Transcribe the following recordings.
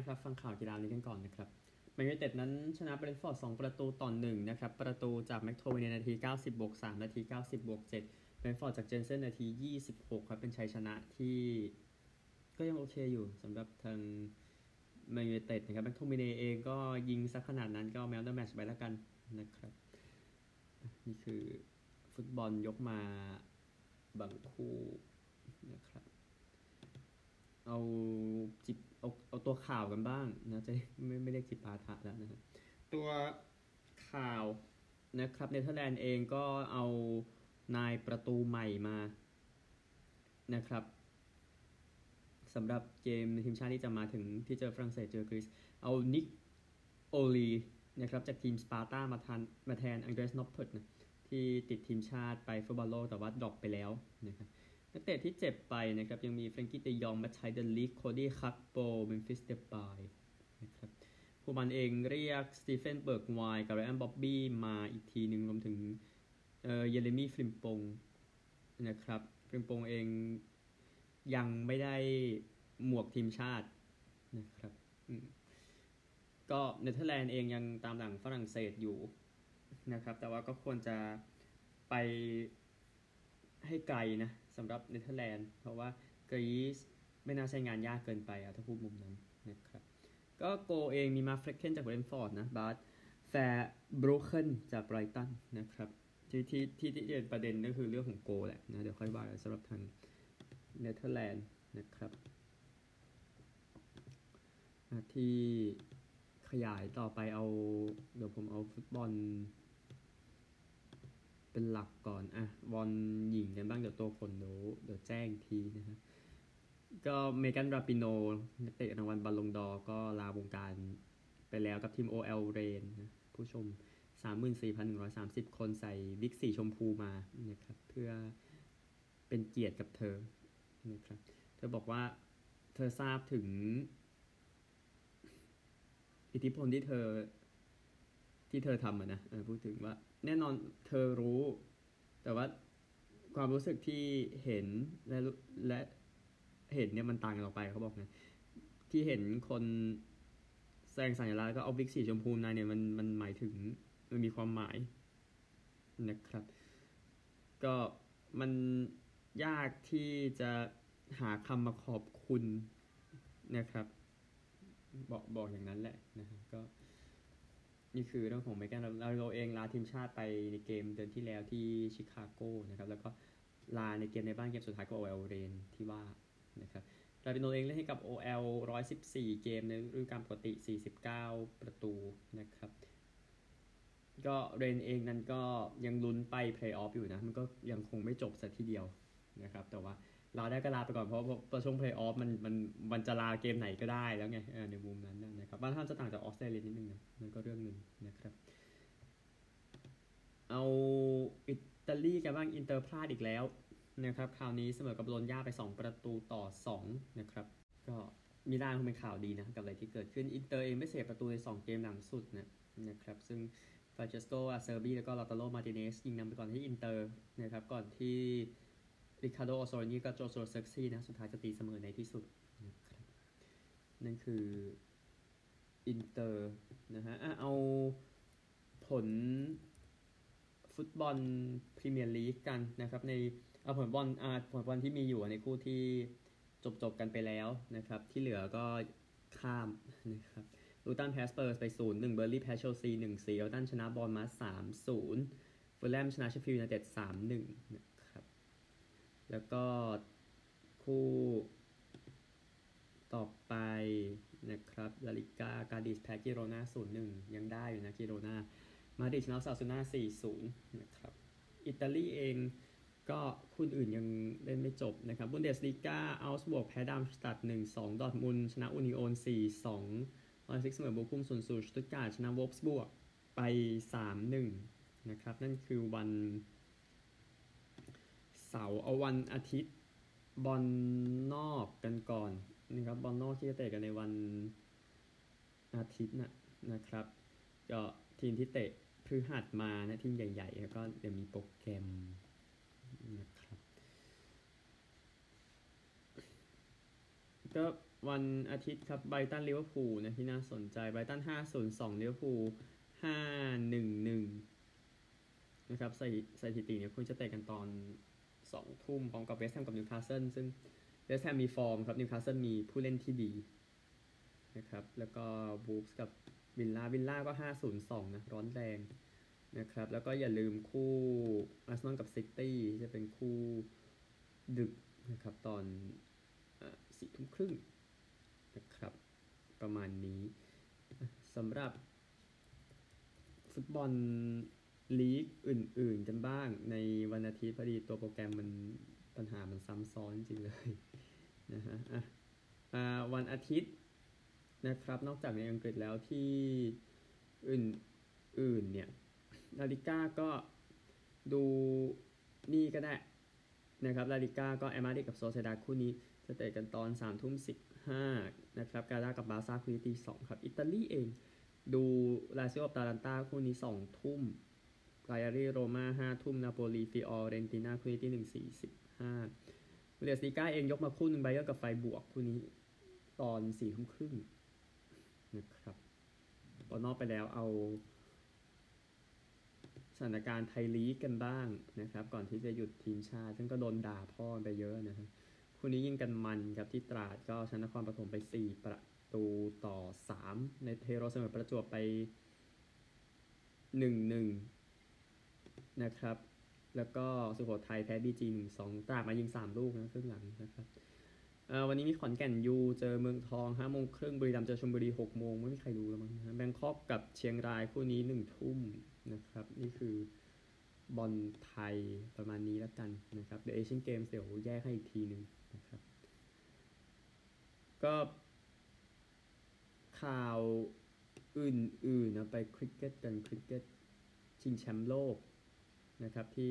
นครับฟังข่าวกีฬานี้กันก่อนนะครับแมนยูเต็ดนั้นชนะเบรนฟอร์ด2ประตูต่อ1นะครับประตูจากแม็คโทมิเนย์นาที 90บวก3นาที 90บวก7เบรนฟอร์ดจากเจนเซนนาที 26 ครับเป็นชัยชนะที่ก็ยังโอเคอยู่สำหรับทางแมนยูเต็ดนะครับแม็คโทมิเนย์เองก็ยิงสักขนาดนั้นก็ man of the match ไปแล้วกันนะครับนี่คือฟุตบอลยกมาบางคู่นะครับ เอาจิบเอาเอาตัวข่าวกันบ้างนะจะไม่ไม่เรียกจิปาถะแล้วนะตัวข่าวนะครับเนเธอร์แลนด์เองก็เอานายประตูใหม่มานะครับสำหรับเกมทีมชาติที่จะมาถึงที่เจอฝรั่งเศสเจอกรีซเอานิคโอลิจนะครับจากทีมสปาร์ตามาทานมาแทนอันดรีสน็อปเพิร์ตนะที่ติดทีมชาติไปฟุตบอลโลกแต่ว่า drop ไปแล้วนะครับ นักเตะที่เจ็บไปนะครับ ยังมีเฟรงกี้เดอยองมัทไธส์เดอลิกต์โคดี้คักโปเมมฟิสเดปายนะครับคูมันเองเรียกสตีเวนเบิร์กไวน์กับไรอันบ๊อบบี้มาอีกทีหนึ่งรวมถึงเออเยเรมี่ฟริมปงนะครับฟริมปงเองยังไม่ได้หมวกทีมชาตินะครับก็เนเธอร์แลนด์เองยังตามหลังฝรั่งเศสอยู่นะครับ แต่ว่าก็ควรจะไปให้ไกลนะ สำหรับเนเธอร์แลนด์เพราะว่ากรีซไม่น่าใช่งานยากเกินไปอะถ้าพูดมุมนั้นนะครับก็โกลเองมีมาร์คเฟลคเก้นจากเบรนฟอร์ดนะบาร์ทแฟร์บรูกเกนจากไบรตันนะครับที่ที่ที่ที่เป็นประเด็นก็คือเรื่องของโกลแหละนะเดี๋ยวค่อยว่ากันสำหรับทางเนเธอร์แลนด์นะครับที่ขยายต่อไปเอา เดี๋ยวผมเอาฟุตบอล เป็นหลักก่อนอะบอลหญิงกันบ้างเดี๋ยวตัวผลเดี๋ยวเดี๋ยวแจ้งทีนะฮะก็เมกันราปิโนนักเตะรางวัลบอลลงดอร์ก็ลาวงการไปแล้วกับทีม OL เรนนะผู้ชม 34,130 คนใส่วิกสีชมพูมานะครับเพื่อเป็นเกียรติกับเธอนะครับเธอบอกว่าเธอทราบถึง อิทธิพลที่เธอที่เธอทำอะนะพูดถึงว่า แน่นอนเธอรู้ แต่ว่าความรู้สึกที่เห็นและและเห็นเนี่ยมันต่างกันออกไปเขาบอกนะที่เห็นคนแสดงสัญลักษณ์ก็เอาวิกสีชมพูนายเนี่ยมันมันหมายถึงมันมีความหมายนะครับ ก็มันยากที่จะหาคำมาขอบคุณนะครับ บอกบอกอย่างนั้นแหละนะฮะก็ นี่คือเรื่องของเมแกนเราเราเองลาทีมชาติไปในเกมเดือนที่แล้วที่ชิคาโกนะครับ แล้วก็ลาในเกมในบ้านเกมสุดท้ายก็ OL เอลเรนที่ว่านะครับลาปิโนเองเล่นให้กับ OL 114 เกมในฤดูกาลปกติ 49 ประตูนะครับ ก็เรนเองนั้นก็ยังลุ้นไปเพลย์ออฟอยู่นะ มันก็ยังคงไม่จบสักทีเดียวนะครับ แต่ว่า ลาได้ก็ลาไปก่อนเพราะประช่วงเพลย์ออฟมันมันมันจะลาเกมไหนก็ได้แล้วไงในมุมนั้นนะครับบ้านท่านจะต่างจากออสเตรเลียนิดนึงนะนั่นก็เรื่องหนึ่งนะครับ เอาอิตาลีกันบ้างอินเตอร์พลาดอีกแล้วนะครับคราวนี้เสมอกับโบโลนญ่าไป 2 ประตูต่อ 2 นะครับ ก็มิลานคงเป็นข่าวดีนะ กับอะไรที่เกิดขึ้นอินเตอร์เองไม่เสียประตูใน 2 เกมหลังสุดนะนะครับ ซึ่งฟรานเชสโกอาเซอร์บีแล้วก็เลาตาโรมาร์ติเนซยิงนำไปก่อนที่อินเตอร์นะครับก่อนที่ ริคาร์โดออร์โซลินี่กับโจชัวเซิร์กซี่นะ สุดท้ายจะตีเสมอในที่สุดนั่นคืออินเตอร์นะฮะเอาผลฟุตบอลพรีเมียร์ลีกกันนะครับในเอาผลบอลอาผลบอลที่มีอยู่ในคู่ที่จบจบกันไปแล้วนะครับ ที่เหลือก็ข้ามนะครับลูตันแพ้สเปอร์สไป 0 1 เบิร์นลีย์แพ้เชลซี1 4เอฟเวอร์ตันชนะบอร์นมัธ3 0ฟูแล่มชนะเชฟฟิลด์ยูไนเต็ด3 1 แล้วก็คู่ต่อไปนะครับลาลิกากาดิซแพ้กิโรนาศูนย์หนึ่งยังได้อยู่นะกิโรนามาดริดชนะโอซาซูน่าสี่ศูนย์นะครับอิตาลีเองก็คู่อื่นยังเล่นไม่จบนะครับบุนเดสลีกาเอาก์สบวร์กแพ้ดาร์มสตัดท์หนึ่งสองดอร์ทมุนด์ชนะอุนิโอนสี่สองไลป์ซิกเสมอโบคุมศูนย์ศูนย์สตุตการ์ทชนะโวล์ฟสบวร์กไปสามหนึ่งนะครับนั่นคือวัน เสาร์เอาวันอาทิตย์บอลนอกกันก่อนนะครับบอลนอกที่จะเตะกันในวันอาทิตย์นะนะครับก็ทีมที่เตะพฤหัสมานะทีมใหญ่ๆแล้วก็เดี๋ยวมีโปรแกรมนะครับก็วันอาทิตย์ครับไบรท์ตันลิเวอร์พูลนะที่น่าสนใจไบรท์ตันห้าศูนย์สองลิเวอร์พูลห้าหนึ่งหนึ่งนะครับสถิสถิติเนี่ยคู่นี้จะเตะกันตอน สองทุ่มพร้อมกับเวสต์แฮมกับนิวคาสเซิลซึ่งเวสต์แฮมมีฟอร์มครับนิวคาสเซิลมีผู้เล่นที่ดีนะครับแล้วก็วูล์ฟส์กับวิลล่าวิลล่าก็ห้าศูนย์สองนะร้อนแรงนะครับแล้วก็อย่าลืมคู่อาร์เซนอลกับซิตี้จะเป็นคู่ดึกนะครับตอนสี่ทุ่มครึ่งนะครับประมาณนี้สำหรับฟุตบอล ลีกอื่นๆกันบ้างในวันอาทิตย์พอดีตัวโปรแกรมมันปัญหามันซ้ำซ้อนจริงเลยนะฮะอะวันอาทิตย์นะครับ นอกจากในอังกฤษแล้วที่อื่นๆเนี่ยลาลิก้าก็ดูนี่ก็ได้นะครับลาลิก้าก็แอมาดิกับโซเซดาคู่นี้จะเตะกันตอน3ามทุ่มสิบห้านะครับกาลากับบาซ่าคู่นี้ตีสองครับ อิตาลีเอง ดูลาซิโอกับอตาลันตาคู่นี้สองทุ่ม กายารีโรมาห้าทุ่มนาโปลีฟิออเรนตินาคู่นี้ตีหนึ่งสี่สิบห้าบุนเดสลีกาเองยกมาคู่หนึ่งบาเยิร์นกับไฟร์บวร์กคู่นี้ตอนสี่ทุ่มครึ่งนะครับตอนนอกไปแล้วเอาสถานการณ์ไทยลีกกันบ้างนะครับ ก่อนที่จะหยุดทีมชาติ ซึ่งก็โดนด่าพ่อไปเยอะนะครับคู่นี้ยิงกันมันครับที่ตราดก็ชนะนครปฐมไป 4 ประตูต่อ 3 ในเทโรเสมอประจวบไป 1-1 นะครับ แล้วก็สุโขทัยแพ้บีจีหนึ่งสองตราดมายิง3ลูกนะครึ่งหลังนะครับวันนี้มีขอนแก่นยูเจอเมืองทองห้าโมงครึ่งบุรีรัมย์เจอชลบุรีหกโมงไม่มีใครรู้แล้วมั้งนะแบงคอกกับเชียงรายคู่นี้หนึ่งทุ่มนะครับ นี่คือบอลไทยประมาณนี้แล้วกันนะครับเดี๋ยวเอเชียนเกมเดี๋ยวแยกให้อีกทีหนึ่งนะครับ ก็ข่าวอื่นๆนะไปคริกเก็ตกันคริกเก็ตชิงแชมป์โลก นะครับที่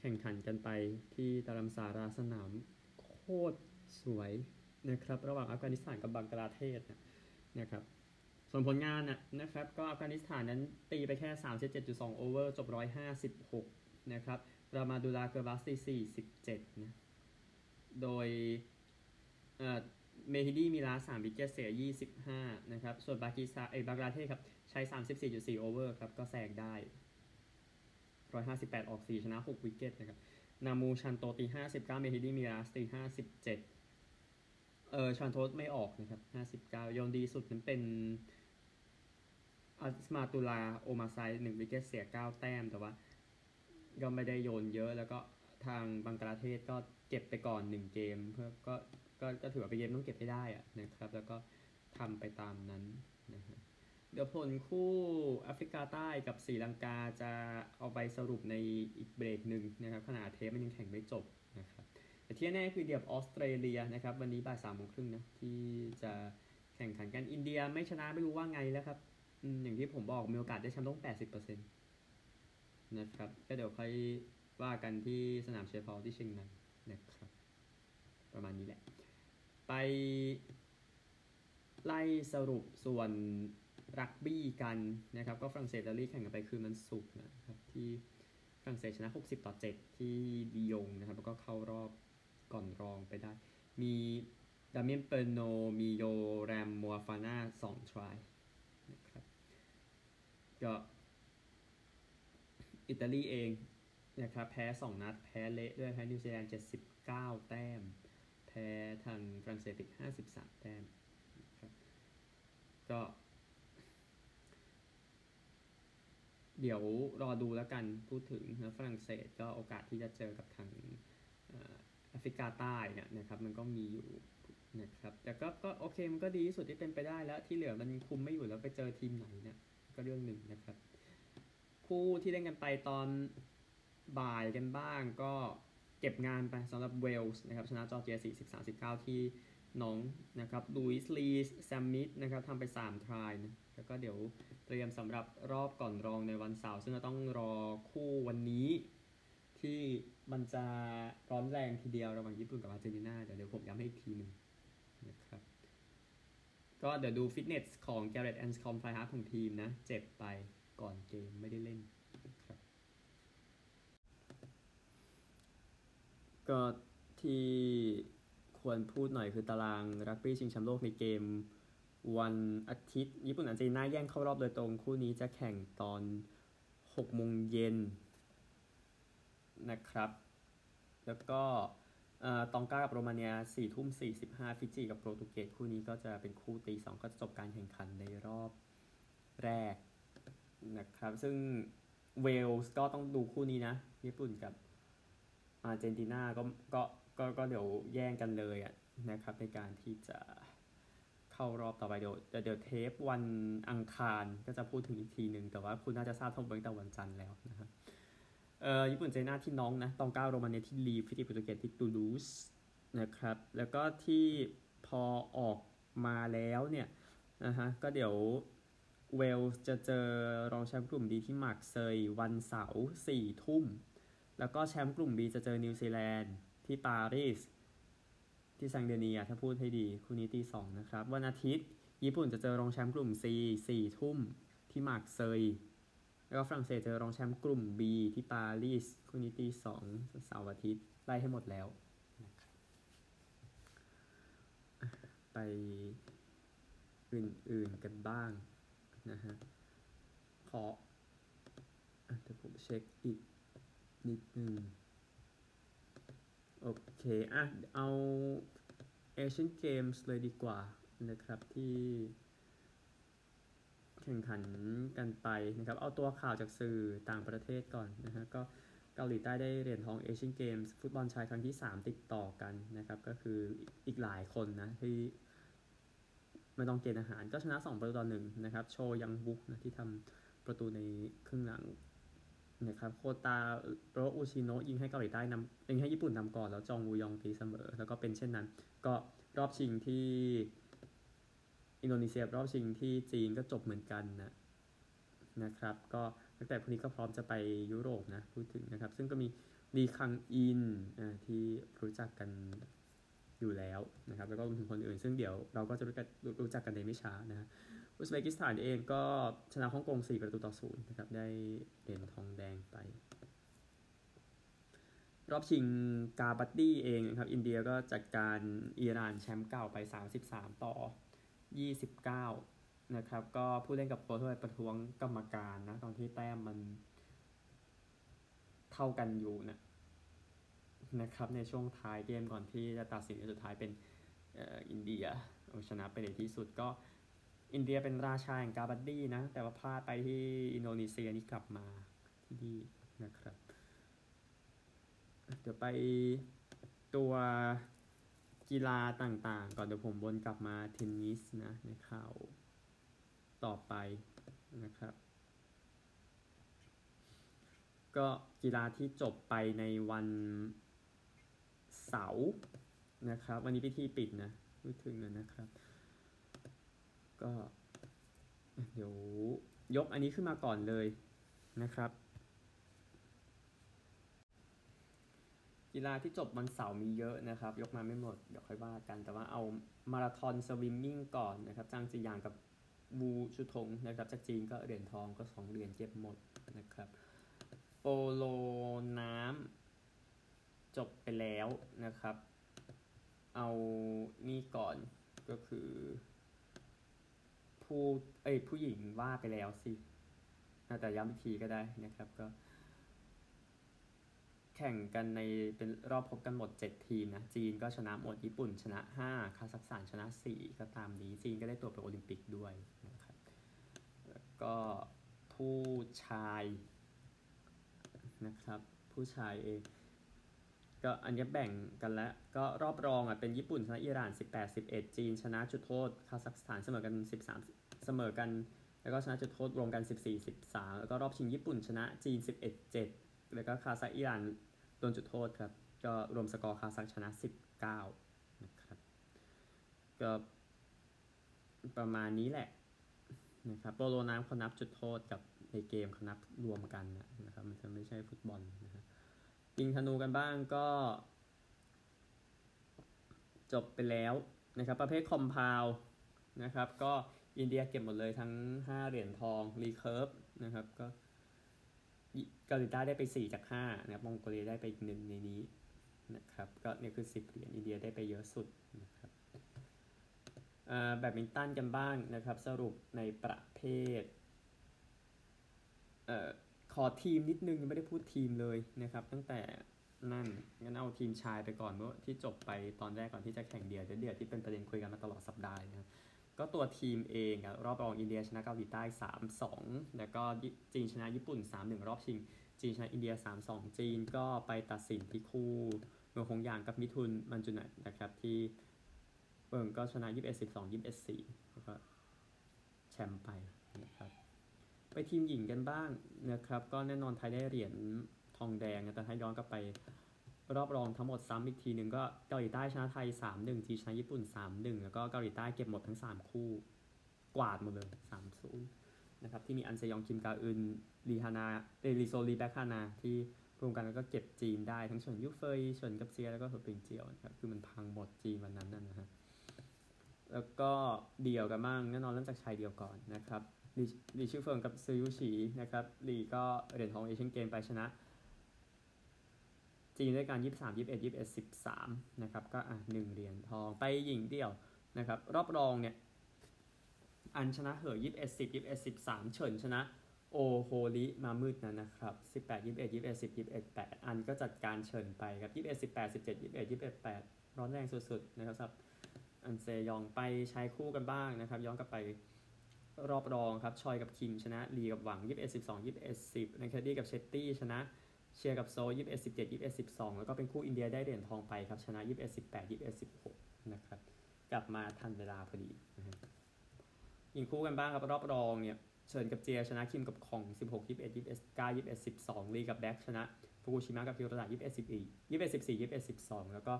แข่งขันกันไปที่ดารัมซาลาสนามโคตรสวยนะครับระหว่างอัฟกานิสถานกับบังกลาเทศนะครับส่วนผลงานนะครับก็อัฟกานิสถานนั้นตีไปแค่ 37.2 over จบ 156 นะครับรามาดูลาเกอร์บัสตี47 นะ โดยเมฮิดีมีลา3วิกเกตเสีย 25 นะครับ ส่วนบากิซาเอยบังกลาเทศครับ ใช้ 34.4 โอเวอร์ครับ ก็แซงได้ 158 ออก 4 ชนะ 6 วิกเก็ตนะครับนามูชันโตตี 59 เมฮิดีมีลาสตี 57 เออชันโทสไม่ออกนะครับ 59ยอนดีสุดนั้นเป็นอัสมาตุลาโอมาไซหนึ่งวิกเก็ตเสีย 9 แต้มแต่ว่าก็ไม่ได้โยนเยอะแล้วก็ทางบังกลาเทศก็เก็บไปก่อน 1 เกม เพื่อก็ก็ก็ถือว่าเป็นเกมต้องเก็บให้ได้อะนะครับ แล้วก็ทำไปตามนั้นนะฮะ เดี๋ยวผลคู่แอฟริกาใต้กับศรีลังกาจะเอาไปสรุปในอีกเบรกหนึ่งนะครับขณะเทปมันยังแข่งไม่จบนะครับแต่ที่แน่คือเดียบออสเตรเลียนะครับวันนี้บ่ายสามโมงครึ่งนะที่จะแข่งขันกันอินเดียไม่ชนะไม่รู้ว่าไงแล้วครับอย่างที่ผมบอกมีโอกาสได้แชมป์ต้องแปดสิบเปอร์เซ็นต์นะครับก็เดี๋ยวค่อยว่ากันที่สนามเชฟพอลที่เชียงใหม่นะครับ ประมาณนี้แหละ ไปไล่สรุปส่วน รักบี้กันนะครับ ก็ฝรั่งเศสดาลี่แข่งกันไปคือมันสุกนะครับที่ฝรั่งเศสชนะ 60 ต่อ 7 ที่ดิยงนะครับ แล้วก็เข้ารอบก่อนรองไปได้ มีดามิเอนเปโน มีโยแรมมัวฟาน่า2ทรายนะครับก็อิตาลีเองนะครับแพ้ 2 นัด แพ้เละด้วยแพ้นิวซีแลนด์79 แต้ม แพ้ทางฝรั่งเศสอีก53 แต้มนะครับก็ เดี๋ยวรอดูแล้วกันพูดถึงนะฝรั่งเศสก็โอกาสที่จะเจอกับทางแอฟริกาใต้เนี่ยนะครับมันก็มีอยู่นะครับแต่ก็ก็โอเคมันก็ดีที่สุดที่เป็นไปได้แล้วที่เหลือมันคุมไม่อยู่แล้วไปเจอทีมไหนเนี่ยก็เรื่องหนึ่งนะครับ คู่ที่เล่นกันไปตอนบ่ายกันบ้างก็เก็บงานไปสำหรับเวลส์นะครับชนะจอร์เจีย40 39ที่ น็องต์นะครับหลุยส์ รีส-แซมมิตนะครับทำไป 3 try นะแล้วก็เดี๋ยวเตรียมสำหรับรอบก่อนรองในวันเสาร์ซึ่งเราต้องรอคู่วันนี้ ที่มันจะร้อนแรงทีเดียวระหว่างญี่ปุ่นกับอาร์เจนตินาเดี๋ยวเดี๋ยวผมย้ำให้อีกทีหนึ่งนะครับก็เดี๋ยวดูฟิตเนสของแกเร็ธ แอนส์คอมบ์ fly-half ของทีมนะ เจ็บไปก่อนเกมไม่ได้เล่นครับก็ที่ ควรพูดหน่อยคือตารางรักบี้ชิงแชมป์โลกในเกม วันอาทิตย์ ญี่ปุ่นอาร์เจนตินาแย่งเข้ารอบโดยตรงคู่นี้จะแข่งตอน6โมงเย็นนะครับ แล้วก็ตองกากับโรมาเนีย4ทุ่ม 45 ฟิจิกับโปรตุเกสคู่นี้ก็จะเป็นคู่ตีสองก็จะจบการแข่งขันในรอบแรกนะครับ ซึ่งเวลส์ก็ต้องดูคู่นี้นะ ญี่ปุ่นกับอาร์เจนตินาก็ก็ ก็ก็เดี๋ยวแย่งกันเลยอะนะครับในการที่จะเข้ารอบต่อไปเดี๋ยวเดี๋ยวเทปวันอังคารก็จะพูดถึงอีกทีหนึ่งแต่ว่าคุณน่าจะทราบทั้งหมดตั้งแต่วันจันทร์แล้วนะครับเอ่อญี่ปุ่นอาร์เจนติน่าที่น็องต์นะตองก้าโรมาเนียที่ลีลฟิจิโปรตุเกสที่ตูลูสนะครับแล้วก็ที่พอออกมาแล้วเนี่ยนะฮะก็เดี๋ยวเวลส์จะเจอรองแชมป์กลุ่มดีที่มาร์กเซยวันเสาร์สี่ทุ่ม แล้วก็แชมป์กลุ่ม B จะเจอนิวซีแลนด์ ที่ปารีส ที่แซงต์เดอนีส์ถ้าพูดให้ดีคู่นี้ตีสองนะครับ วันอาทิตย์ ญี่ปุ่นจะเจอรองแชมป์กลุ่ม C สี่ทุ่มที่มาร์กเซยแล้วก็ฝรั่งเศสเจอรองแชมป์กลุ่ม B ที่ปารีสคู่นี้ตีสองเสาร์อาทิตย์ไล่ให้หมดแล้ว ไปอื่นๆกันบ้างนะฮะขอเดี๋ยวผมเช็คอีกนิดนึง เค อะ เอาเอเชียนเกมส์เลยดีกว่านะครับที่แข่งขันกันไปนะครับ เอาตัวข่าวจากสื่อต่างประเทศก่อนนะฮะ ก็เกาหลีใต้ได้เหรียญทองเอเชียนเกมส์ฟุตบอลชายครั้งที่ 3 ติดต่อกันนะครับ ก็คืออีกหลายคนนะ ที่ไม่ต้องเกณฑ์อาหารก็ชนะ 2 ประตูต่อหนึ่งนะครับ โชยังบุกนะที่ทำประตูในครึ่งหลัง นะครับโคตาโรอุชิโนะยิงให้เกาหลีใต้นำยิงให้ญี่ปุ่นนำก่อน แล้วจองวูยองตีเสมอ แล้วก็เป็นเช่นนั้น ก็รอบชิงที่อินโดนีเซียรอบชิงที่จีนก็จบเหมือนกันนะนะครับ ก็ตั้งแต่พวกนี้ก็พร้อมจะไปยุโรปนะพูดถึงนะครับ ซึ่งก็มีลีคังอินที่รู้จักกันอยู่แล้วนะครับ แล้วก็รวมถึงคนอื่น ซึ่งเดี๋ยวเราก็จะรู้จักกันในไม่ช้านะ อุซเบกิสถานเองก็ชนะฮ่องกง 4 ประตูต่อศูนย์นะครับ ได้เหรียญทองแดงไป รอบชิงกาบัตตี้เองนะครับ อินเดียก็จัดการอิหร่านแชมป์เก่าไป 33 ต่อ 29 นะครับ ก็ผู้เล่นกับโค้ชประท้วงกรรมการนะ ตอนที่แต้มมันเท่ากันอยู่นะนะครับในช่วงท้ายเกมก่อนที่จะตัดสินสุดท้ายเป็นอินเดียเอาชนะไปในที่สุดก็ อินเดียเป็นราชาแห่งกาบัดดี้นะ แต่ว่าพลาดไปที่อินโดนีเซียนี่กลับมาที่นี่นะครับ เดี๋ยวไปตัวกีฬาต่างๆ ก่อนเดี๋ยวผมวนกลับมาเทนนิสนะในข่าวต่อไปนะครับ ก็กีฬาที่จบไปในวันเสาร์นะครับ วันนี้พิธีปิดนะพูดถึงนะครับ ก็เดี๋ยวยกอันนี้ขึ้นมาก่อนเลยนะครับ กีฬาที่จบวันเสาร์มีเยอะนะครับ ยกมาไม่หมด เดี๋ยวค่อยว่ากัน แต่ว่าเอามาราธอนสวิมมิ่งก่อนนะครับจางจียางกับบูชุทงนะครับ จากจีนก็เหรียญทองก็สองเหรียญเก็บหมดนะครับ โปโลน้ำจบไปแล้วนะครับ เอานี่ก่อนก็คือ ผู้เอ้ยผู้หญิงว่าไปแล้วสิแต่ย้ำอีกทีก็ได้นะครับก็ แข่งกันในเป็นรอบพบกันหมด 7 ทีมนะ จีนก็ชนะหมดญี่ปุ่น ชนะ 5 คาซัคสถานชนะ 4 ก็ตามนี้ จีนก็ได้ตัวไปโอลิมปิกด้วยนะครับแล้วก็ผู้ชายนะครับ ผู้ชายเอง ก็อันนี้แบ่งกันแล้ว ก็รอบรองอะเป็นญี่ปุ่นชนะอิหร่าน 18-11 จีน ชนะจุดโทษคาซัคสถานเสมอกัน 13 เสมอกัน แล้วก็ชนะจุดโทษรวมกัน 14-13 แล้วก็รอบชิงญี่ปุ่นชนะจีน 11-7 แล้วก็คาซัคอิหร่านโดนจุดโทษครับ ก็รวมสกอร์คาซัคชนะ 19 นะครับ ก็ประมาณนี้แหละนะครับโปโลน้ำเขานับจุดโทษกับในเกมเขานับรวมกันนะครับ มันจะไม่ใช่ฟุตบอลนะครับ ยิงธนูกันบ้างก็ จบไปแล้วนะครับ ประเภท compound นะครับ ก็อินเดียเก็บหมดเลยทั้ง 5 เหรียญทอง recurveนะครับ ก็เกาหลีใต้ได้ไป 4 จาก5นะครับมองโกเลียได้ไปอีกหนึ่งในนี้นะครับ ก็เนี่ยคือ 10 เหรียญอินเดียได้ไปเยอะสุดนะครับแบดมินตันกันบ้างนะครับ สรุปในประเภทเอ่อ อทีมนิดนึงยังไม่ได้พูดทีมเลยนะครับ ตั้งแต่นั่นงั้นเอาทีมชายไปก่อนเมื่อที่จบไปตอนแรกก่อนที่จะแข่งเดียวเดียวที่เป็นประเด็นคุยกันมาตลอดสัปดาห์นะครับก็ตัวทีมเองรอบรองอินเดียชนะเกาหลีใต้ 3-2 แล้วก็จีนชนะญี่ปุ่น 3-1 รอบชิง จีนชนะอินเดีย 3-2 จีนก็ไปตัดสินที่คู่เมืองคงยางกับมิทุนมันจุนัยนะครับที่เบิงก็ชนะ 21-12 21-4แล้วก็แชมป์ไปนะครับ ไปทีมหญิงกันบ้างนะครับ ก็แน่นอนไทยได้เหรียญทองแดง แต่ถ้าย้อนกลับไปรอบรองทั้งหมดซ้ำอีกทีหนึ่งก็เกาหลีใต้ชนะไทย 3-1จีนชนะญี่ปุ่น 3-1 แล้วก็เกาหลีใต้เก็บหมดทั้ง 3 คู่ กวาดหมดเลย3-0นะครับที่มีอันเซยองคิมกาอึนลีฮานาเอ้ยลีโซฮีแบคฮานาที่รวมกันแล้วก็เก็บจีนได้ทั้งเฉินยุเฟยเฉินกับเซียแล้วก็เหอปิงเจียวนะครับคือมันพังหมดจีนวันนั้นนั่นนะฮะแล้วก็เดี่ยวกันบ้างแน่นอนเริ่มจากชายเดี่ยวก่อนนะครับ ลีหลี่ซื่อเฟิงกับซือยู่ฉีนะครับลีก็เหรียญทองเอเชียนเกมไปชนะ จีนด้วยการ 23 21 21 13 นะครับ ก็อะหนึ่งเหรียญทองไปหญิงเดี่ยวนะครับ รอบรองเนี่ย อันชนะเหอ21 10 21 13 เฉินชนะโอโฮริมามืดนะนะครับ 18 21 21 10 21 8 อันก็จัดการเฉินไปครับ 21 18 17 21 21 8 ร้อนแรงสุดๆนะครับ อันเซยองไปชายคู่กันบ้างนะครับ ย้อนกลับไป รอบรองครับ ชอยกับคิมชนะลีกับหวัง 21 12 21 10นะครับเรดดี้กับเชตตี้ชนะเชียร์กับโซ21 17 21 12 แล้วก็เป็นคู่อินเดียได้เหรียญทองไปครับชนะ 21 18 21 16 นะครับ กลับมาทันเวลาพอดีนะฮะยิงคู่กันบ้างครับรอบรองเนี่ยเฉินกับเจียชนะคิมกับกง 16 21 21 9 21 12 ลีกับแบ็คชนะฟูกุชิมะกับฮิโรตะ21 14 21 14 21 12 แล้วก็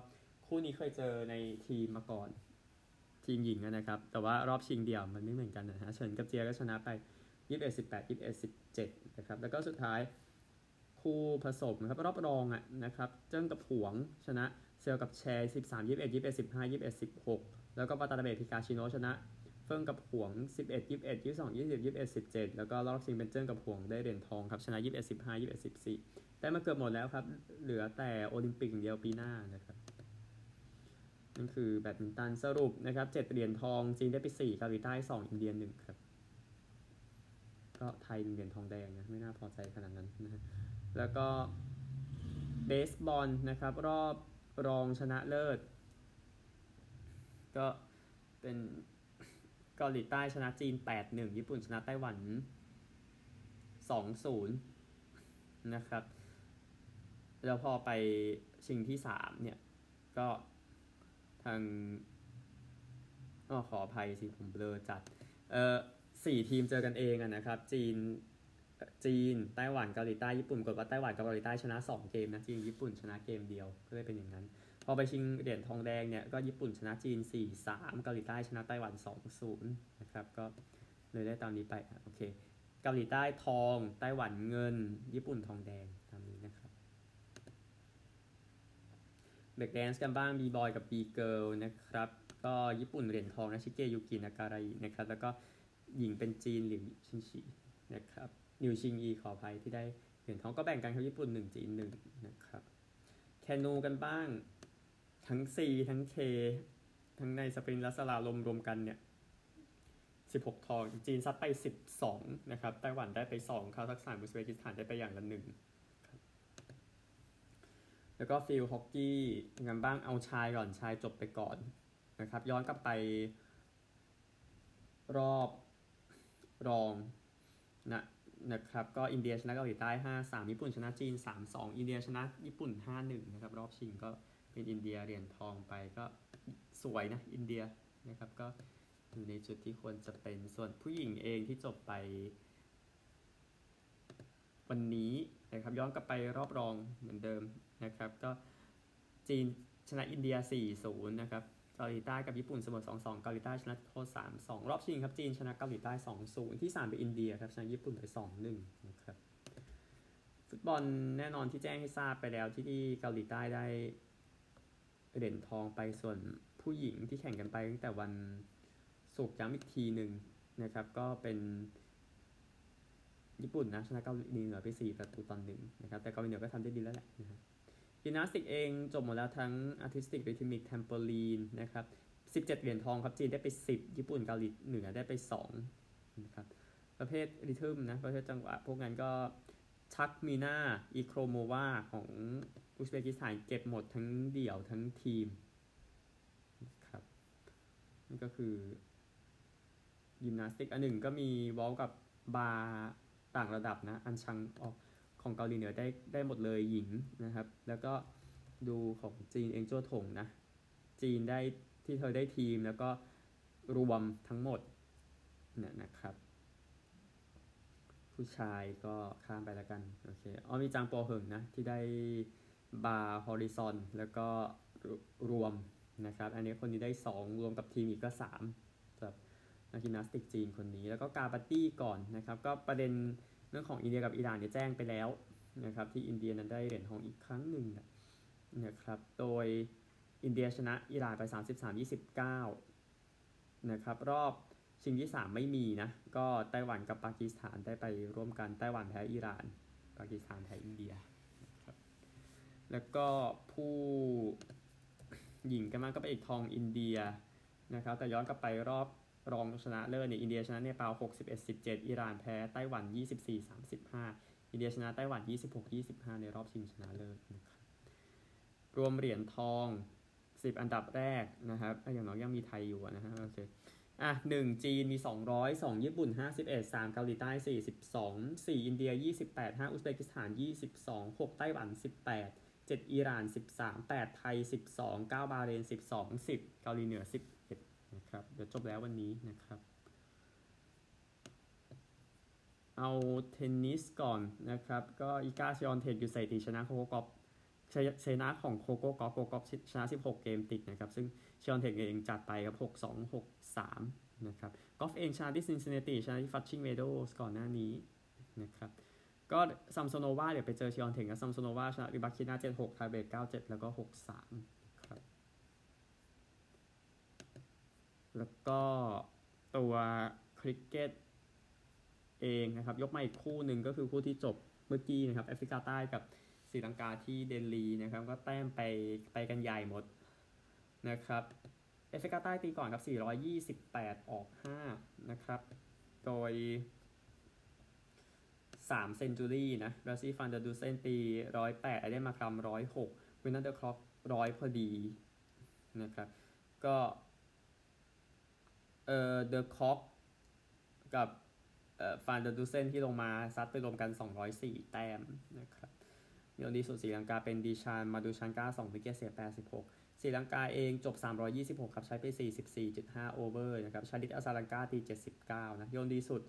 คู่นี้เคยเจอในทีมมาก่อน ทีมหญิงนะครับ แต่ว่ารอบชิงเดี่ยวมันไม่เหมือนกันนะฮะเฉินกับเจียก็ชนะไป21 18 21 17นะครับ แล้วก็สุดท้ายคู่ผสมนะครับรอบรองอะนะครับเจิ้งกับหวงชนะเซลกับแชร์13 21 21 15 21 16แล้วก็วาตานาเบะฮิงาชิโนะชนะเฟิงกับหวง11 21 22 20 21 17แล้วก็รอบชิงเป็นเจิ้งกับหวงได้เหรียญทองครับชนะ21 15 21 14ได้มาเกือบหมดแล้วครับเหลือแต่โอลิมปิกเดียวปีหน้านะครับ นั่นคือแบดมินตันสรุปนะครับ7เหรียญทองจีนได้ไป4เกาหลีใต้2อินเดีย1ครับก็ไทยเหรียญทองแดงนะไม่น่าพอใจขนาดนั้นนะฮะแล้วก็เบสบอลนะครับ รอบรองชนะเลิศ ก็เป็นเกาหลีใต้ชนะจีน 8-1 ญี่ปุ่นชนะไต้หวัน 2-0 นะครับ แล้วพอไปชิงที่ 3 เนี่ย ก็างอ๋อขออภัยสิผมเบลอจัดเอ่อสี่ทีมเจอกันเองอะนะครับ จีนจีนไต้หวันเกาหลีใต้ญี่ปุ่นกดว่าไต้หวันกับเกาหลีใต้ชนะ 2 เกมนะจีนญี่ปุ่นชนะเกมเดียวก็เลยเป็นอย่างนั้น พอไปชิงเหรียญทองแดงเนี่ยก็ญี่ปุ่นชนะจีน 4-3 เกาหลีใต้ชนะไต้หวัน 2-0นะครับก็เลยได้ตามนี้ไปโอเคเกาหลีใต้ทองไต้หวันเงิน ญี่ปุ่นทองแดง ตามนี้นะครับ เบรกแดนซ์กันบ้าง B-boy กับ B-girl นะครับ ก็ญี่ปุ่นเหรียญทองนะชิเกยุกินาการานะครับ แล้วก็หญิงเป็นจีนหลิวชิงอีนะครับหลิวชิงอีขออภัยที่ได้เหรียญทองก็แบ่งกันครับญี่ปุ่น 1 จีน1นะครับแคนูกันบ้างทั้ง C ทั้ง K ทั้งใน sprint และ slalom รวมกันเนี่ย16 ทอง จีนซัดไป 12 นะครับไต้หวันได้ไป 2 คาซัคสถานอุซเบกิสถานได้ไปอย่างละหนึ่ง แล้วก็ฟิลฮอกกี้กันบ้างเอาชายก่อนชายจบไปก่อนนะครับ ย้อนกลับไป รอบรองนะนะครับ ก็อินเดียชนะเกาหลีใต้5 3ญี่ปุ่นชนะจีน 3 2 อินเดียชนะญี่ปุ่น 5 1 นะครับ รอบชิงก็เป็นอินเดียเหรียญทองไปก็สวยนะ อินเดียนะครับก็อยู่ในจุดที่ควรจะเป็นส่วนผู้หญิงเองที่จบไป วันนี้นะครับย้อนกลับไปรอบรองเหมือนเดิม นะครับ ก็จีนชนะอินเดีย 4-0 นะครับ เกาหลีใต้กับญี่ปุ่นเสมอ 2-2 เกาหลีใต้ชนะโทษ 3-2 รอบชิงครับ จีนชนะเกาหลีใต้ 2-0 ที่ 3 เป็นอินเดียครับชนะญี่ปุ่นไป 2-1 นะครับ ฟุตบอลแน่นอนที่แจ้งให้ทราบไปแล้วที่ที่เกาหลีใต้ได้เหรียญทองไปส่วนผู้หญิงที่แข่งกันไปตั้งแต่วันศุกร์ย้ำอีกทีหนึ่งนะครับ ก็เป็นญี่ปุ่นนะชนะเกาหลีเหนือไป 4 ประตูตอนหนึ่งนะครับ แต่เกาหลีเหนือก็ทำได้ดีแล้วแหละนะครับ ยิมนาสติกเองจบหมดแล้วทั้ง artistic rhythmic trampoline นะครับ17 เหรียญทองครับจีนได้ไป 10 ญี่ปุ่นเกาหลีเหนือได้ไป2นะครับประเภทริทึมนะประเภทจังหวะพวกนั้นก็ชักมีนาอีโครโมวาของอุซเบกิสถานเก็บหมดทั้งเดี่ยวทั้งทีมนะครับนี่ก็คือยิมนาสติกอันหนึ่งก็มีวอลกับ บาต่างระดับนะ อันชังออก ของเกาหลีเหนือได้ได้หมดเลยหญิงนะครับ แล้วก็ดูของจีนเองโจ้ถงนะ จีนได้ที่เธอได้ทีมแล้วก็รวมทั้งหมดเนี่ยนะครับ ผู้ชายก็ข้ามไปแล้วกันโอเคอ๋อมีจางปอเหิงนะที่ได้bar horizontal แล้วก็รวมนะครับ อันนี้คนนี้ได้ 2 รวมกับทีมอีกก็3สำหรับนักยิมนาสติกจีนคนนี้ แล้วก็กาบัดดี้ก่อนนะครับ ก็ประเด็น เรื่องของอินเดียกับอิหร่านเนี่ยแจ้งไปแล้วนะครับที่อินเดียนั้นได้เหรียญทองอีกครั้งหนึ่งนะครับโดยอินเดียชนะอิหร่านไป 33-29นะครับรอบชิงที่ 3 ไม่มีนะ ก็ไต้หวันกับปากีสถานได้ไปร่วมกันไต้หวันแพ้อิหร่าน ปากีสถานแพ้อินเดียนะครับแล้วก็ผู้หญิงกันมากก็ไปอีกทองอินเดียนะครับแต่ย้อนกลับไปรอบ รองชนะเลิศเนี่ยอินเดียชนะเนปาล61-17 อิหร่านแพ้ไต้หวัน 24-35 อินเดียชนะไต้หวัน 26-25 ในรอบชิงชนะเลิศนะครับรวมเหรียญทอง 10 อันดับแรกนะครับอย่างน้อยยังมีไทยอยู่นะฮะโอเคอะหนึ่งจีนมี 200 2 ญี่ปุ่น 51 3 เกาหลีใต้ 42 4 อินเดีย 28 5 อุซเบกิสถาน 22 6 ไต้หวัน 18 7 อิหร่าน 13 8 ไทย 12 9 บาเรน 12 10 เกาหลีเหนือ11 นะครับ เดี๋ยวจบแล้ววันนี้นะครับ เอาเทนนิสก่อนนะครับ ก็อีกาชิออนเทนยูไซตีชนะโคโกกอฟชนะของโคโกกอฟโคโกกอฟชนะ 16 เกมติดนะครับ ซึ่งชิออนเทคเองจัดไปครับ 6 2 6 3 นะครับกอฟฟ์เองชนะที่ซินซินเนติชนะที่ฟลัชชิงเมโดวส์ก่อนหน้านี้นะครับก็ซัมโซโนวาเดี๋ยวไปเจอชิออนเทคกับซัมโซโนวาชนะริบาคิน่า7 6ไทเบรก9 7แล้วก็6 3ครับ แล้วก็ตัวคริกเก็ตเองนะครับ ยกมาอีกคู่หนึ่งก็คือคู่ที่จบเมื่อกี้นะครับแอฟริกาใต้กับศรีลังกาที่เดลีนะครับ ก็แต้มไปไปกันใหญ่หมดนะครับแอฟริกาใต้ตีก่อนครับ 428 ออก 5 นะครับ โดย3 century นะราสซีฟันเดอร์ดูเซนตี 108ไอเดนมาร์ครัม106วินนันเดอร์คล็อกร้อยพอดีนะครับ ก็ เอ่อเดอะคล็อกกับเอ่อฟันเดอร์ดูเซนที่ลงมาซัดไปรวมกัน 204 แต้มนะครับมีคนดีสุดศรีลังกาเป็นดิลชานมาดูชันกา2 wicket เสีย86ศรีลังกาเองจบ 326 ครับ ใช้ไป 44.5 over นะครับชาริตอาซาลังกาตี 79 นะโยนดีสุด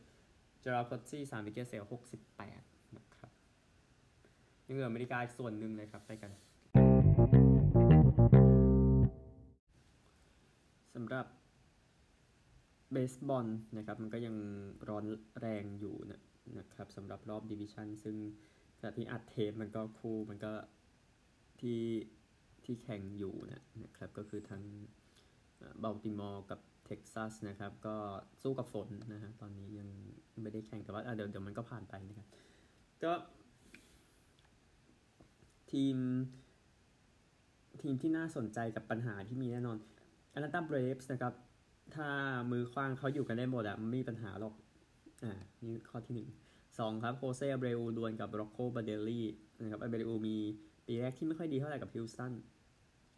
เจอรัลด์คอตซี่3 wicket เสีย68 นะครับยังเหลืออเมริกาอีกส่วนหนึ่งเลยครับไปกันสำหรับ เบสบอลนะครับมันก็ยังร้อนแรงอยู่นะนะครับสำหรับรอบ division ซึ่งขณะที่อัดเทปมันก็คู่มันก็ที่ที่แข่งอยู่นะนะครับก็คือทั้งบัลติมอร์กับเท็กซัสนะครับก็สู้กับฝนนะฮะตอนนี้ยังไม่ได้แข่งแต่ว่าเดี๋ยวเดี๋ยวมันก็ผ่านไปนะครับก็ทีม ทีมที่น่าสนใจกับปัญหาที่มีแน่นอนอ t แลนตาเบรฟส์นะครับ ถ้ามือคว้างเขาอยู่กันได้หมดอะไม่มีปัญหาหรอก อ่า นี่ข้อที่หนึ่งสองครับโฮเซ่อาเบรูดวลกับรอคโคบัลเดลลี่นะครับอาเบรูมีปีแรกที่ไม่ค่อยดีเท่าไหร่กับฮิวสตัน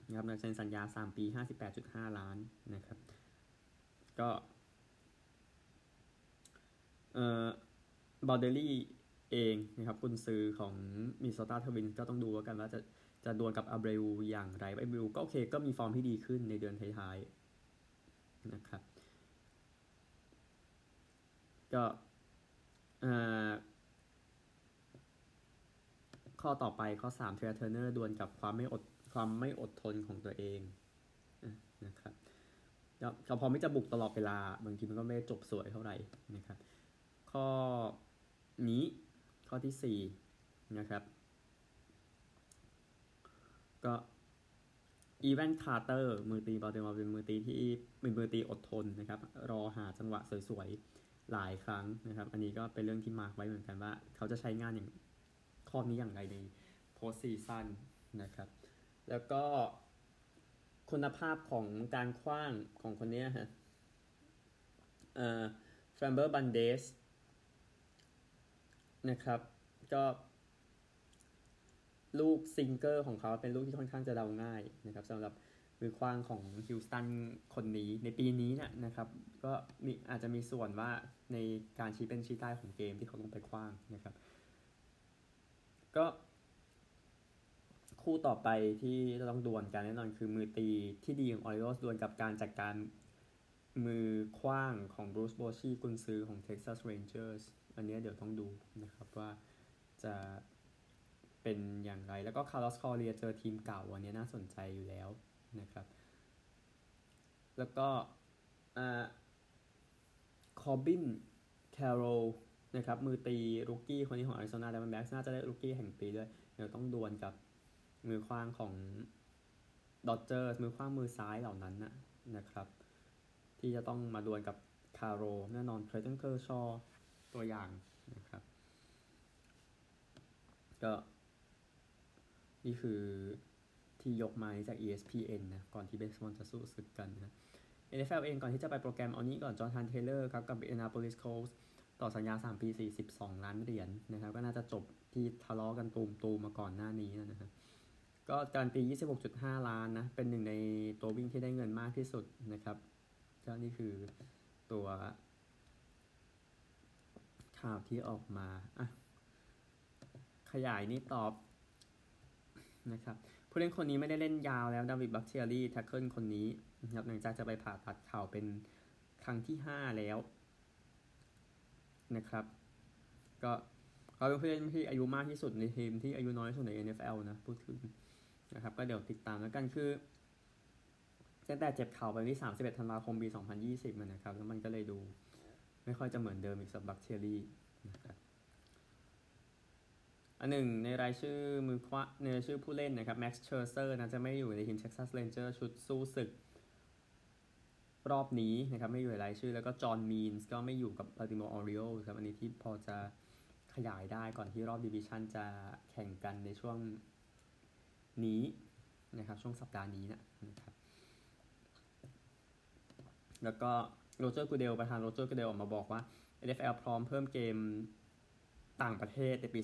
นะครับเซ็นสัญญา 3 ปี 58.5 ล้านนะครับ ก็เอ่อบัลเดลลี่เองนะครับกุนซือของมินนิโซตาทวินส์ก็ต้องดูกันว่าจะจะดวลกับอาเบรูอย่างไรอาเบรูก็โอเคก็มีฟอร์มที่ดีขึ้นในเดือนท้ายๆ นะครับ ก็ข้อต่อไปข้อ3เทรเทอร์เนอร์ดวลกับความไม่อดความไม่อดทนของตัวเองนะครับเขาพร้อมจะบุกตลอดเวลา บางทีมันก็ไม่จบสวยเท่าไหร่นะครับ ข้อนี้ข้อที่4นะครับ ก็ อีแวนคาร์เตอร์มือตีบอลเตมอเป็นมือตีที่เป็นมือตีอดทนนะครับ รอหาจังหวะสวยๆ หลายครั้งนะครับ อันนี้ก็เป็นเรื่องที่ mark ไว้เหมือนกันว่า เขาจะใช้งานอย่างข้อนี้อย่างไรใน postseason นะครับ แล้วก็คุณภาพของการคว้างของคนนี้ฮะเอ่อแฟรมเบอร์วาลเดสนะครับ ก็ ลูก sinker ของเขาเป็นลูกที่ค่อนข้างจะเดาง่ายนะครับสำหรับมือคว้างของฮิวสตันคนนี้ในปีนี้นะนะครับ ก็มีอาจจะมีส่วนว่าในการชี้เป็นชี้ตายของเกมที่เขาลงไปคว้างนะครับ ก็คู่ต่อไปที่จะต้องดวลกันแน่นอนคือมือตีที่ดีของ Orioles ดวลกับการจัดการมือขว้างของ Bruce Bochy กุนซือของ Texas Rangers อันนี้เดี๋ยวต้องดูนะครับว่าจะ เป็นอย่างไร แล้วก็ Carlos Correa เจอทีมเก่าอันนี้น่าสนใจอยู่แล้วนะครับ แล้วก็ Corbin Carroll นะครับ มือตีrookie คนนี้ของ Arizona Diamondbacks น่าจะได้ rookie แห่งปีด้วย เดี๋ยวต้องดวลกับมือขว้างของ Dodgers มือขว้างมือซ้ายเหล่านั้นนะนะครับ ที่จะต้องมาดวลกับ Carroll แน่นอน Clayton Kershaw ตัวอย่างนะครับ ก็ นี่คือที่ยกมาจาก ESPN นะ ก่อนที่เบสบอลจะสู้ศึกกันนะ NFL เองก่อนที่จะไปโปรแกรมเอานี้ก่อน Jonathan Taylor ครับกับ Indianapolis Colts ต่อสัญญา 3 ปี 42 ล้านเหรียญนะครับ ก็น่าจะจบที่ทะเลาะกันตูมตูมมาก่อนหน้านี้นะครับก็การปี 26.5 ล้านนะ เป็นหนึ่งในตัววิ่งที่ได้เงินมากที่สุดนะครับก็นี่คือตัวข่าวที่ออกมาอะขยายนี่ตอบ นะครับผู้เล่นคนนี้ไม่ได้เล่นยาวแล้ว David Bakhtiari tackle คนนี้นะครับหลังจากจะไปผ่าตัดเข่าเป็นครั้งที่ 5 แล้วนะครับก็เขาเป็นผู้เล่นที่อายุมากที่สุดในทีมที่อายุน้อยที่สุดใน NFL นะพูดถึงนะครับก็เดี๋ยวติดตามแล้วกันคือตั้งแต่เจ็บเข่าไปที่ 31 ธันวาคมปี 2020มันนะครับแล้วมันก็เลยดู ไม่ค่อยจะเหมือนเดิมอีกสำหรับ Bakhtiari นะครับ อันหนึ่งในรายชื่อมือขว้างในรายชื่อผู้เล่นนะครับ Max Scherzer นะจะไม่อยู่ในทีม Texas Rangers ชุดสู้ศึก รอบนี้นะครับไม่อยู่ในรายชื่อแล้วก็ John Means ก็ไม่อยู่กับ Baltimore Orioles ครับอันนี้ที่พอจะขยายได้ก่อนที่รอบ division จะแข่งกันในช่วงนี้นะครับช่วงสัปดาห์นี้นะนะครับแล้วก็ Roger Goodell ประธาน Roger Goodell ออกมาบอกว่า NFL พร้อมเพิ่มเกม ต่างประเทศในปี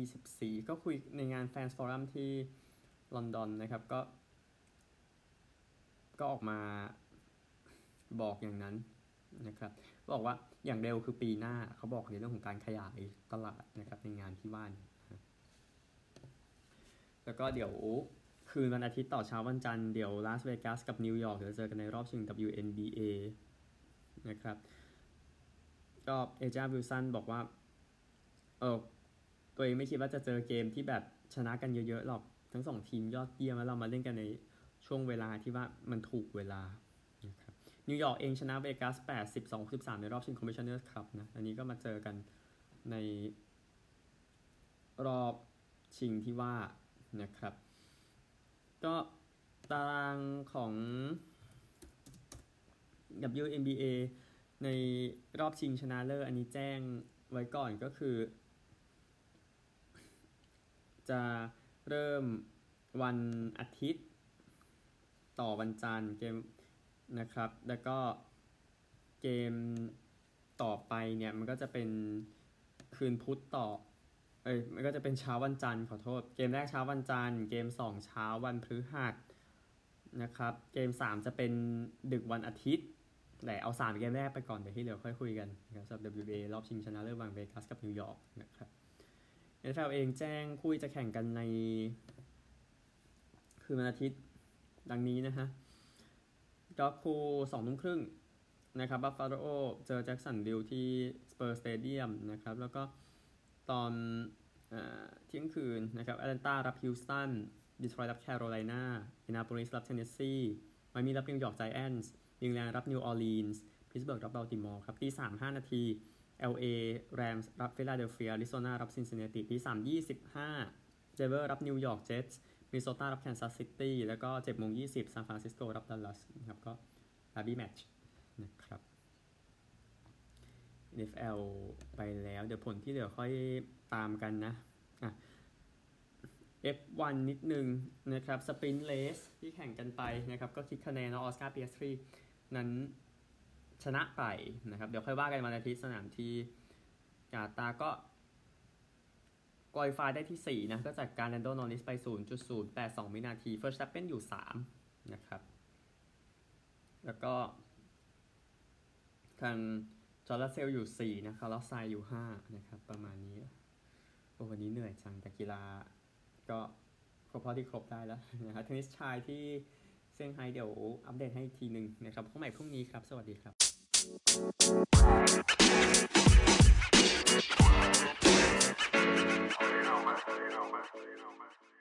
2024 ก็คุยในงาน fan forum ที่ลอนดอนนะครับก็ ก็ออกมาบอกอย่างนั้นนะครับบอกว่าอย่างเร็วคือปีหน้าเขาบอกในเรื่องของการขยายตลาดนะครับในงานที่ว่าน แล้วก็เดี๋ยวคืนวันอาทิตย์ต่อเช้าวันจันทร์เดี๋ยวลาสเวกัสกับนิวยอร์กจะเจอกันในรอบชิง WNBA นะครับ ก็เอจาวิลสันบอกว่า เออตัวเองไม่คิดว่าจะเจอเกมที่แบบชนะกันเยอะๆหรอกทั้งสองทีมยอดเยี่ยมแล้วเรามาเล่นกันในช่วงเวลาที่ว่ามันถูกเวลานะครับนิวยอร์กเองชนะเวกัส82 13 ในรอบชิง commissioner ครับนะอันนี้ก็มาเจอกันในรอบชิงที่ว่านะครับ ก็ตารางของ WNBA ในรอบชิงชนะเลิศอันนี้แจ้งไว้ก่อนก็คือ จะเริ่มวันอาทิตย์ ต่อวันจันทร์เกมนะครับ แล้วก็เกมต่อไปเนี่ยมันก็จะเป็นคืนพุธต่อ เอ้ยมันก็จะเป็นเช้าวันจันทร์ขอโทษ เกมแรกเช้าวันจันทร์ เกมสองเช้าวันพฤหัสนะครับ เกมสามจะเป็นดึกวันอาทิตย์แหละเอาสามเกมแรกไปก่อนเดี๋ยวที่เหลือค่อยคุยกันนะครับสำหรับ WNBA รอบชิงชนะเลิศระหว่างเวกัสกับนิวยอร์กนะครับ NFL เองแจ้งคู่จะแข่งกันใน คืนวันอาทิตย์ดังนี้นะฮะก็คู่สองทุ่มครึ่งนะครับบัฟฟาโลเจอแจ็คสันวิลที่ Spurs Stadium นะครับ แล้วก็ตอนเที่ยงคืนนะครับแอตแลนตารับฮิวสตันดีทรอยต์รับแคโรไลนาอินเดียนาโพลิสรับเทนเนสซีไมมีรับ New York Giants นิวอิงแลนด์รับนิวออร์ลีนส์พิตต์สเบิร์กรับบัลติมอร์ครับตีสามห้านาที LA Rams รับฟิลาเดลเฟียแอริโซนารับซินซินแนติตีสามยี่สิบห้าเดนเวอร์รับ New York Jets มินนิโซตารับแคนซัสซิตี้แล้วก็เจ็ดโมงยี่สิบซานฟรานซิสโกรับดัลลัสนะครับก็ดาร์บี้แมตช์นะครับ NFL ไปแล้ว เดี๋ยวผลที่เหลือค่อยตามกันนะอะ F1 นิดนึงนะครับ sprint race ที่แข่งกันไปนะครับ ก็คิดคะแนน Oscar Piastri นั้น ชนะไปนะครับ เดี๋ยวค่อยว่ากันวันอาทิตย์สนามที่กาตาร์ก็ qualify ได้ที่ 4 นะ ก็จากการ Lando Norris ไป 0.082วินาทีเฟิร์ส t ต p เป็นอยู่ 3 นะครับ แล้วก็ทางจอร์เซลอยู่ 4 นะครับแล้วไซอยู่ 5 นะครับ ประมาณนี้โอ้วันนี้เหนื่อยจังแต่กีฬาก็ครบพอที่ครบได้แล้วนะครับเทนนิสชายที่เซี่ยงไฮ้เดี๋ยวอัปเดตให้อีกทีหนึ่งนะครับพบใหม่พรุ่งนี้ครับ สวัสดีครับ You know, man. You.